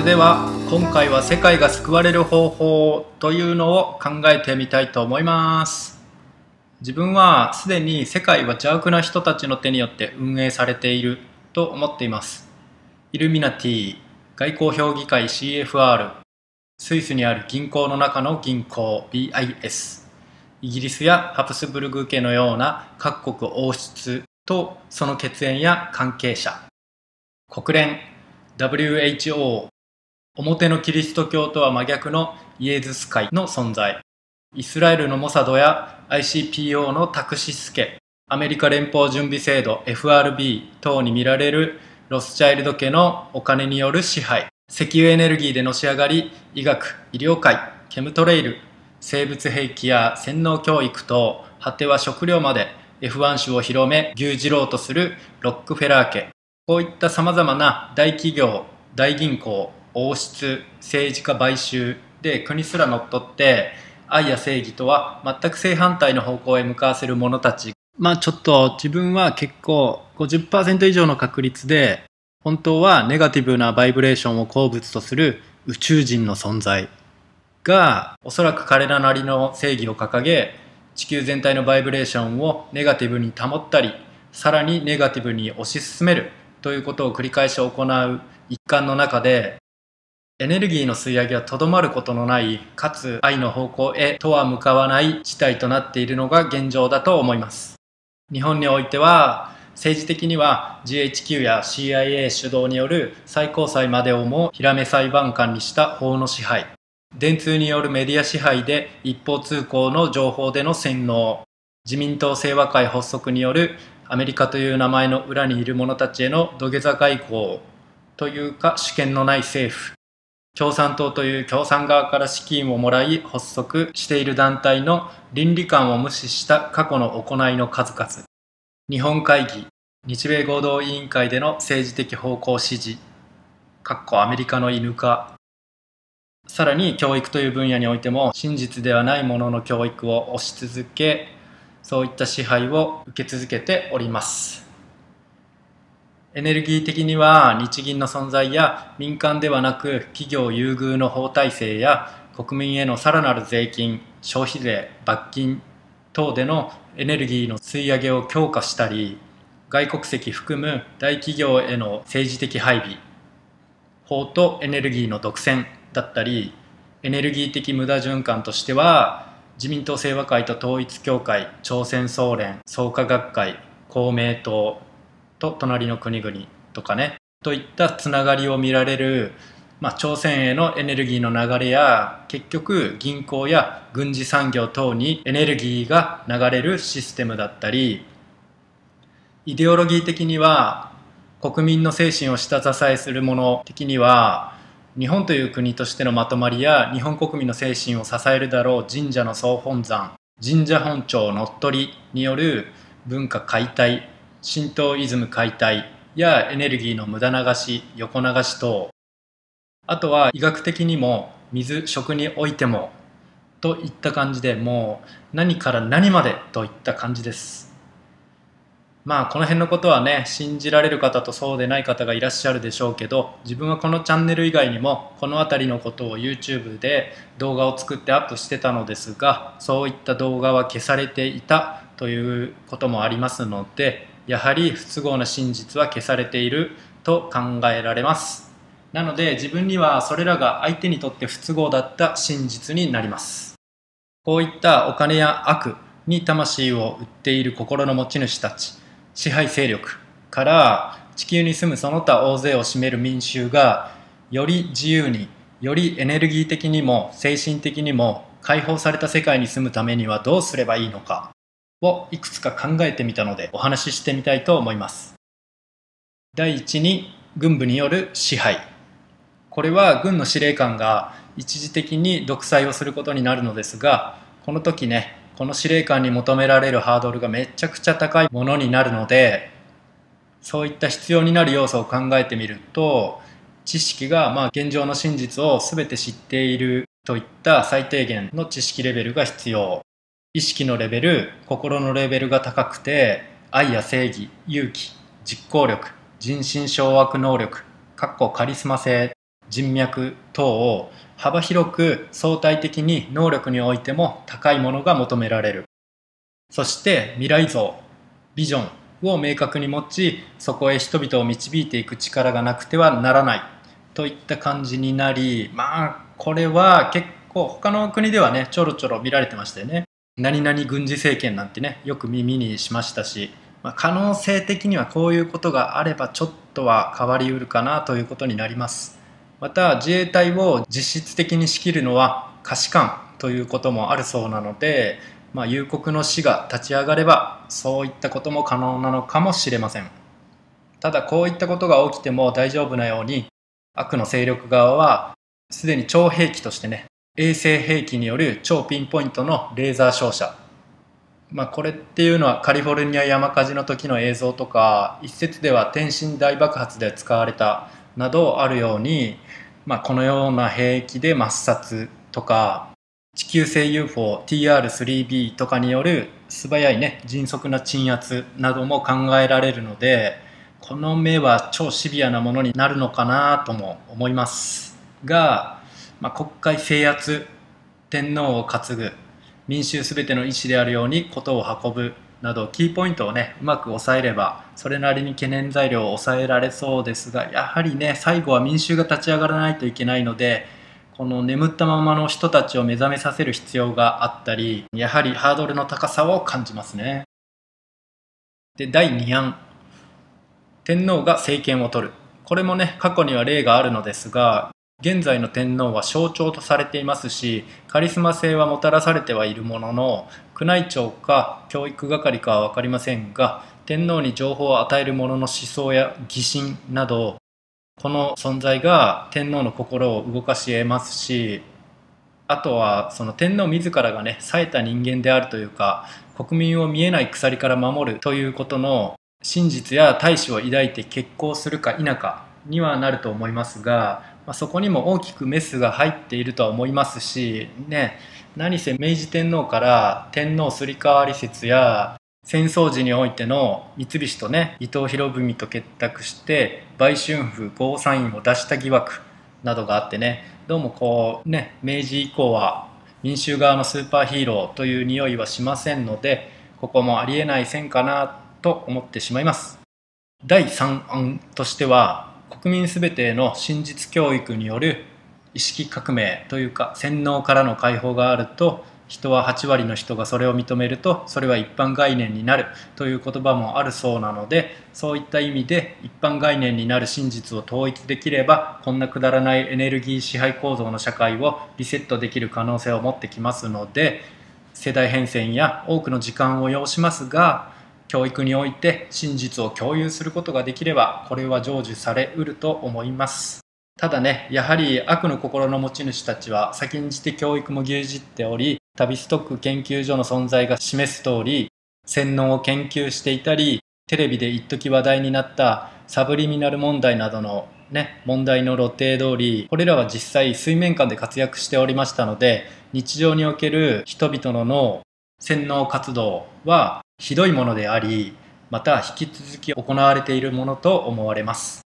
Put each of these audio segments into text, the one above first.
それでは今回は世界が救われる方法というのを考えてみたいと思います。自分はすでに世界は邪悪な人たちの手によって運営されていると思っています。イルミナティ外交評議会 CFR スイスにある銀行の中の銀行 BIS イギリスやハプスブルグ家のような各国王室とその血縁や関係者国連 WHO 表のキリスト教とは真逆のイエズス会の存在。イスラエルのモサドや ICPO のタクシスケアメリカ連邦準備制度 FRB 等に見られるロスチャイルド家のお金による支配石油エネルギーでのし上がり医学医療界ケムトレイル生物兵器や洗脳教育と果ては食料まで F1 種を広め牛耳ろうとするロックフェラー家。こういった様々な大企業大銀行王室政治家買収で国すら乗っ取って愛や正義とは全く正反対の方向へ向かわせる者たち。まあちょっと自分は結構50%以上の確率で本当はネガティブなバイブレーションを好物とする宇宙人の存在がおそらく彼らなりの正義を掲げ地球全体のバイブレーションをネガティブに保ったりさらにネガティブに推し進めるということを繰り返し行う一環の中でエネルギーの吸い上げはとどまることのないかつ愛の方向へとは向かわない事態となっているのが現状だと思います。日本においては政治的には GHQ や CIA 主導による最高裁までをもヒラメ裁判官にした法の支配。電通によるメディア支配で一方通行の情報での洗脳。自民党清和会発足によるアメリカという名前の裏にいる者たちへの土下座外交。というか主権のない政府。共産党という共産側から資金をもらい発足している団体の倫理観を無視した過去の行いの数々。日本会議日米合同委員会での政治的方向指示かっこアメリカの犬化。さらに教育という分野においても真実ではないものの教育を推し続けそういった支配を受け続けております。エネルギー的には日銀の存在や民間ではなく企業優遇の法体制や国民へのさらなる税金消費税罰金等でのエネルギーの吸い上げを強化したり外国籍含む大企業への政治的配備法とエネルギーの独占だったりエネルギー的無駄循環としては自民党清和会と統一協会朝鮮総連創価学会公明党と隣の国々とかねといったつながりを見られる、まあ、朝鮮へのエネルギーの流れや結局銀行や軍事産業等にエネルギーが流れるシステムだったりイデオロギー的には国民の精神を下支えするもの的には日本という国としてのまとまりや日本国民の精神を支えるだろう神社の総本山神社本庁乗っ取りによる文化解体神道イズム解体やエネルギーの無駄流し横流し等。あとは医学的にも水食においてもといった感じでもう何から何までといった感じです。まあこの辺のことはね信じられる方とそうでない方がいらっしゃるでしょうけど自分はこのチャンネル以外にもこの辺りのことを YouTube で動画を作ってアップしてたのですがそういった動画は消されていたということもありますのでやはり不都合な真実は消されていると考えられます。なので自分にはそれらが相手にとって不都合だった真実になります。こういったお金や悪に魂を売っている心の持ち主たち支配勢力から地球に住むその他大勢を占める民衆がより自由によりエネルギー的にも精神的にも解放された世界に住むためにはどうすればいいのか。をいくつか考えてみたのでお話ししてみたいと思います。第一に軍部による支配。これは軍の司令官が一時的に独裁をすることになるのですがこの時ねこの司令官に求められるハードルがめちゃくちゃ高いものになるのでそういった必要になる要素を考えてみると知識がまあ現状の真実を全て知っているといった最低限の知識レベルが必要。意識のレベル心のレベルが高くて愛や正義勇気実行力人心掌握能力かっこカリスマ性人脈等を幅広く相対的に能力においても高いものが求められる。そして未来像ビジョンを明確に持ちそこへ人々を導いていく力がなくてはならない。といった感じになりまあこれは結構他の国ではねちょろちょろ見られてましたよね。何々軍事政権なんてねよく耳にしましたし、まあ、可能性的にはこういうことがあればちょっとは変わりうるかなということになります。また自衛隊を実質的に仕切るのは下士官ということもあるそうなのでまあ、夕刻の死が立ち上がればそういったことも可能なのかもしれません。ただこういったことが起きても大丈夫なように悪の勢力側はすでに超兵器としてね衛星兵器による超ピンポイントのレーザー照射。まあ、これっていうのはカリフォルニア山火事の時の映像とか一説では天津大爆発で使われたなどあるように、まあ、このような兵器で抹殺とか地球性 UFOTR3B とかによる素早いね迅速な鎮圧なども考えられるのでこの目は超シビアなものになるのかなとも思いますが、まあ、国会制圧天皇を担ぐ民衆すべての意思であるように事を運ぶなどキーポイントをねうまく抑えればそれなりに懸念材料を抑えられそうですがやはりね最後は民衆が立ち上がらないといけないのでこの眠ったままの人たちを目覚めさせる必要があったりやはりハードルの高さを感じますね。で第2案。天皇が政権を取る。これもね過去には例があるのですが現在の天皇は象徴とされていますしカリスマ性はもたらされてはいるものの宮内庁か教育係かは分かりませんが天皇に情報を与える者の思想や疑心などこの存在が天皇の心を動かし得ますしあとはその天皇自らがね冴えた人間であるというか国民を見えない鎖から守るということの真実や大志を抱いて決行するか否かにはなると思いますが、まあ、そこにも大きくメスが入っているとは思いますしね何せ明治天皇から天皇すり替わり説や戦争時においての三菱とね伊藤博文と結託して売春婦ゴーサインを出した疑惑などがあってねどうもこうね明治以降は民衆側のスーパーヒーローという匂いはしませんのでここもありえない線かなと思ってしまいます。第3案としては国民すべてへの真実教育による意識革命というか洗脳からの解放があると人は8割の人がそれを認めるとそれは一般概念になるという言葉もあるそうなのでそういった意味で一般概念になる真実を統一できればこんなくだらないエネルギー支配構造の社会をリセットできる可能性を持ってきますので世代変遷や多くの時間を要しますが教育において真実を共有することができればこれは成就されうると思います。ただねやはり悪の心の持ち主たちは先んじて教育も牛耳っており旅ストック研究所の存在が示す通り洗脳を研究していたりテレビで一時話題になったサブリミナル問題などのね問題の露呈通りこれらは実際水面下で活躍しておりましたので日常における人々の脳洗脳活動はひどいものでありまた引き続き行われているものと思われます。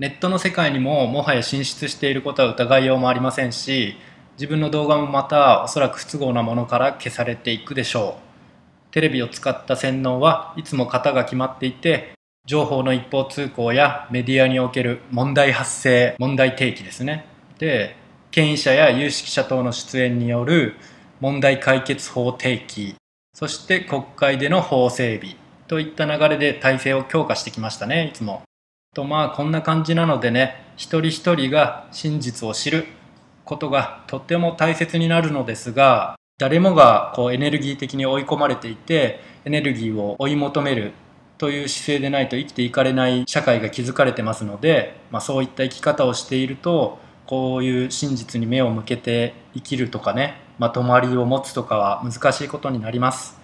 ネットの世界にももはや進出していることは疑いようもありませんし自分の動画もまたおそらく不都合なものから消されていくでしょう。テレビを使った洗脳はいつも型が決まっていて情報の一方通行やメディアにおける問題発生問題提起ですね。で権威者や有識者等の出演による問題解決法提起。そして国会での法整備。といった流れで体制を強化してきましたねいつも。とまあこんな感じなのでね一人一人が真実を知る。ことがとっても大切になるのですが誰もがこうエネルギー的に追い込まれていてエネルギーを追い求める。という姿勢でないと生きていかれない。社会が築かれてますので、まあ、そういった生き方をしているとこういう真実に目を向けて生きるとかね。まとまりを持つとかは難しいことになります。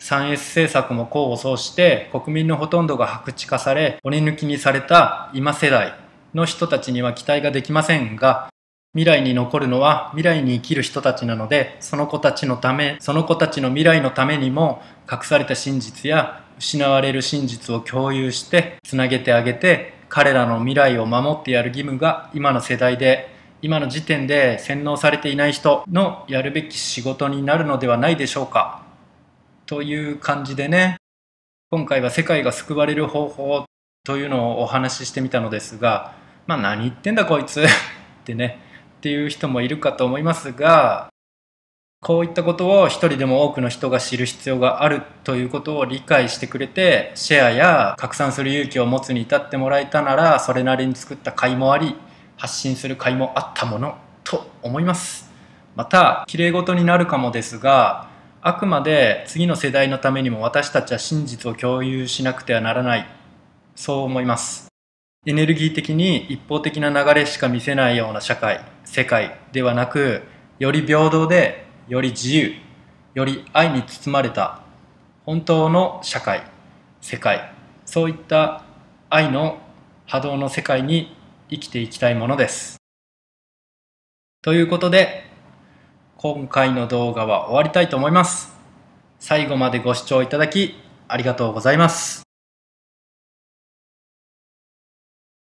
3S 政策も功を奏して国民のほとんどが白地化され骨抜きにされた今世代の人たちには期待ができませんが未来に残るのは未来に生きる人たちなのでその子たちのためその子たちの未来のためにも隠された真実や失われる真実を共有してつなげてあげて彼らの未来を守ってやる義務が今の世代で今の時点で洗脳されていない人のやるべき仕事になるのではないでしょうか？という感じでね今回は世界が救われる方法というのをお話ししてみたのですがまあ何言ってんだこいつ？ってねっていう人もいるかと思いますがこういったことを一人でも多くの人が知る必要があるということを理解してくれてシェアや拡散する勇気を持つに至ってもらえたならそれなりに作った甲斐もあり発信する甲斐もあったものと思います。またきれい事になるかもですがあくまで次の世代のためにも私たちは真実を共有しなくてはならない。そう思います。エネルギー的に一方的な流れしか見せないような社会世界ではなくより平等でより自由より愛に包まれた本当の社会世界そういった愛の波動の世界に生きていきたいものです。ということで今回の動画は終わりたいと思います。最後までご視聴いただきありがとうございます。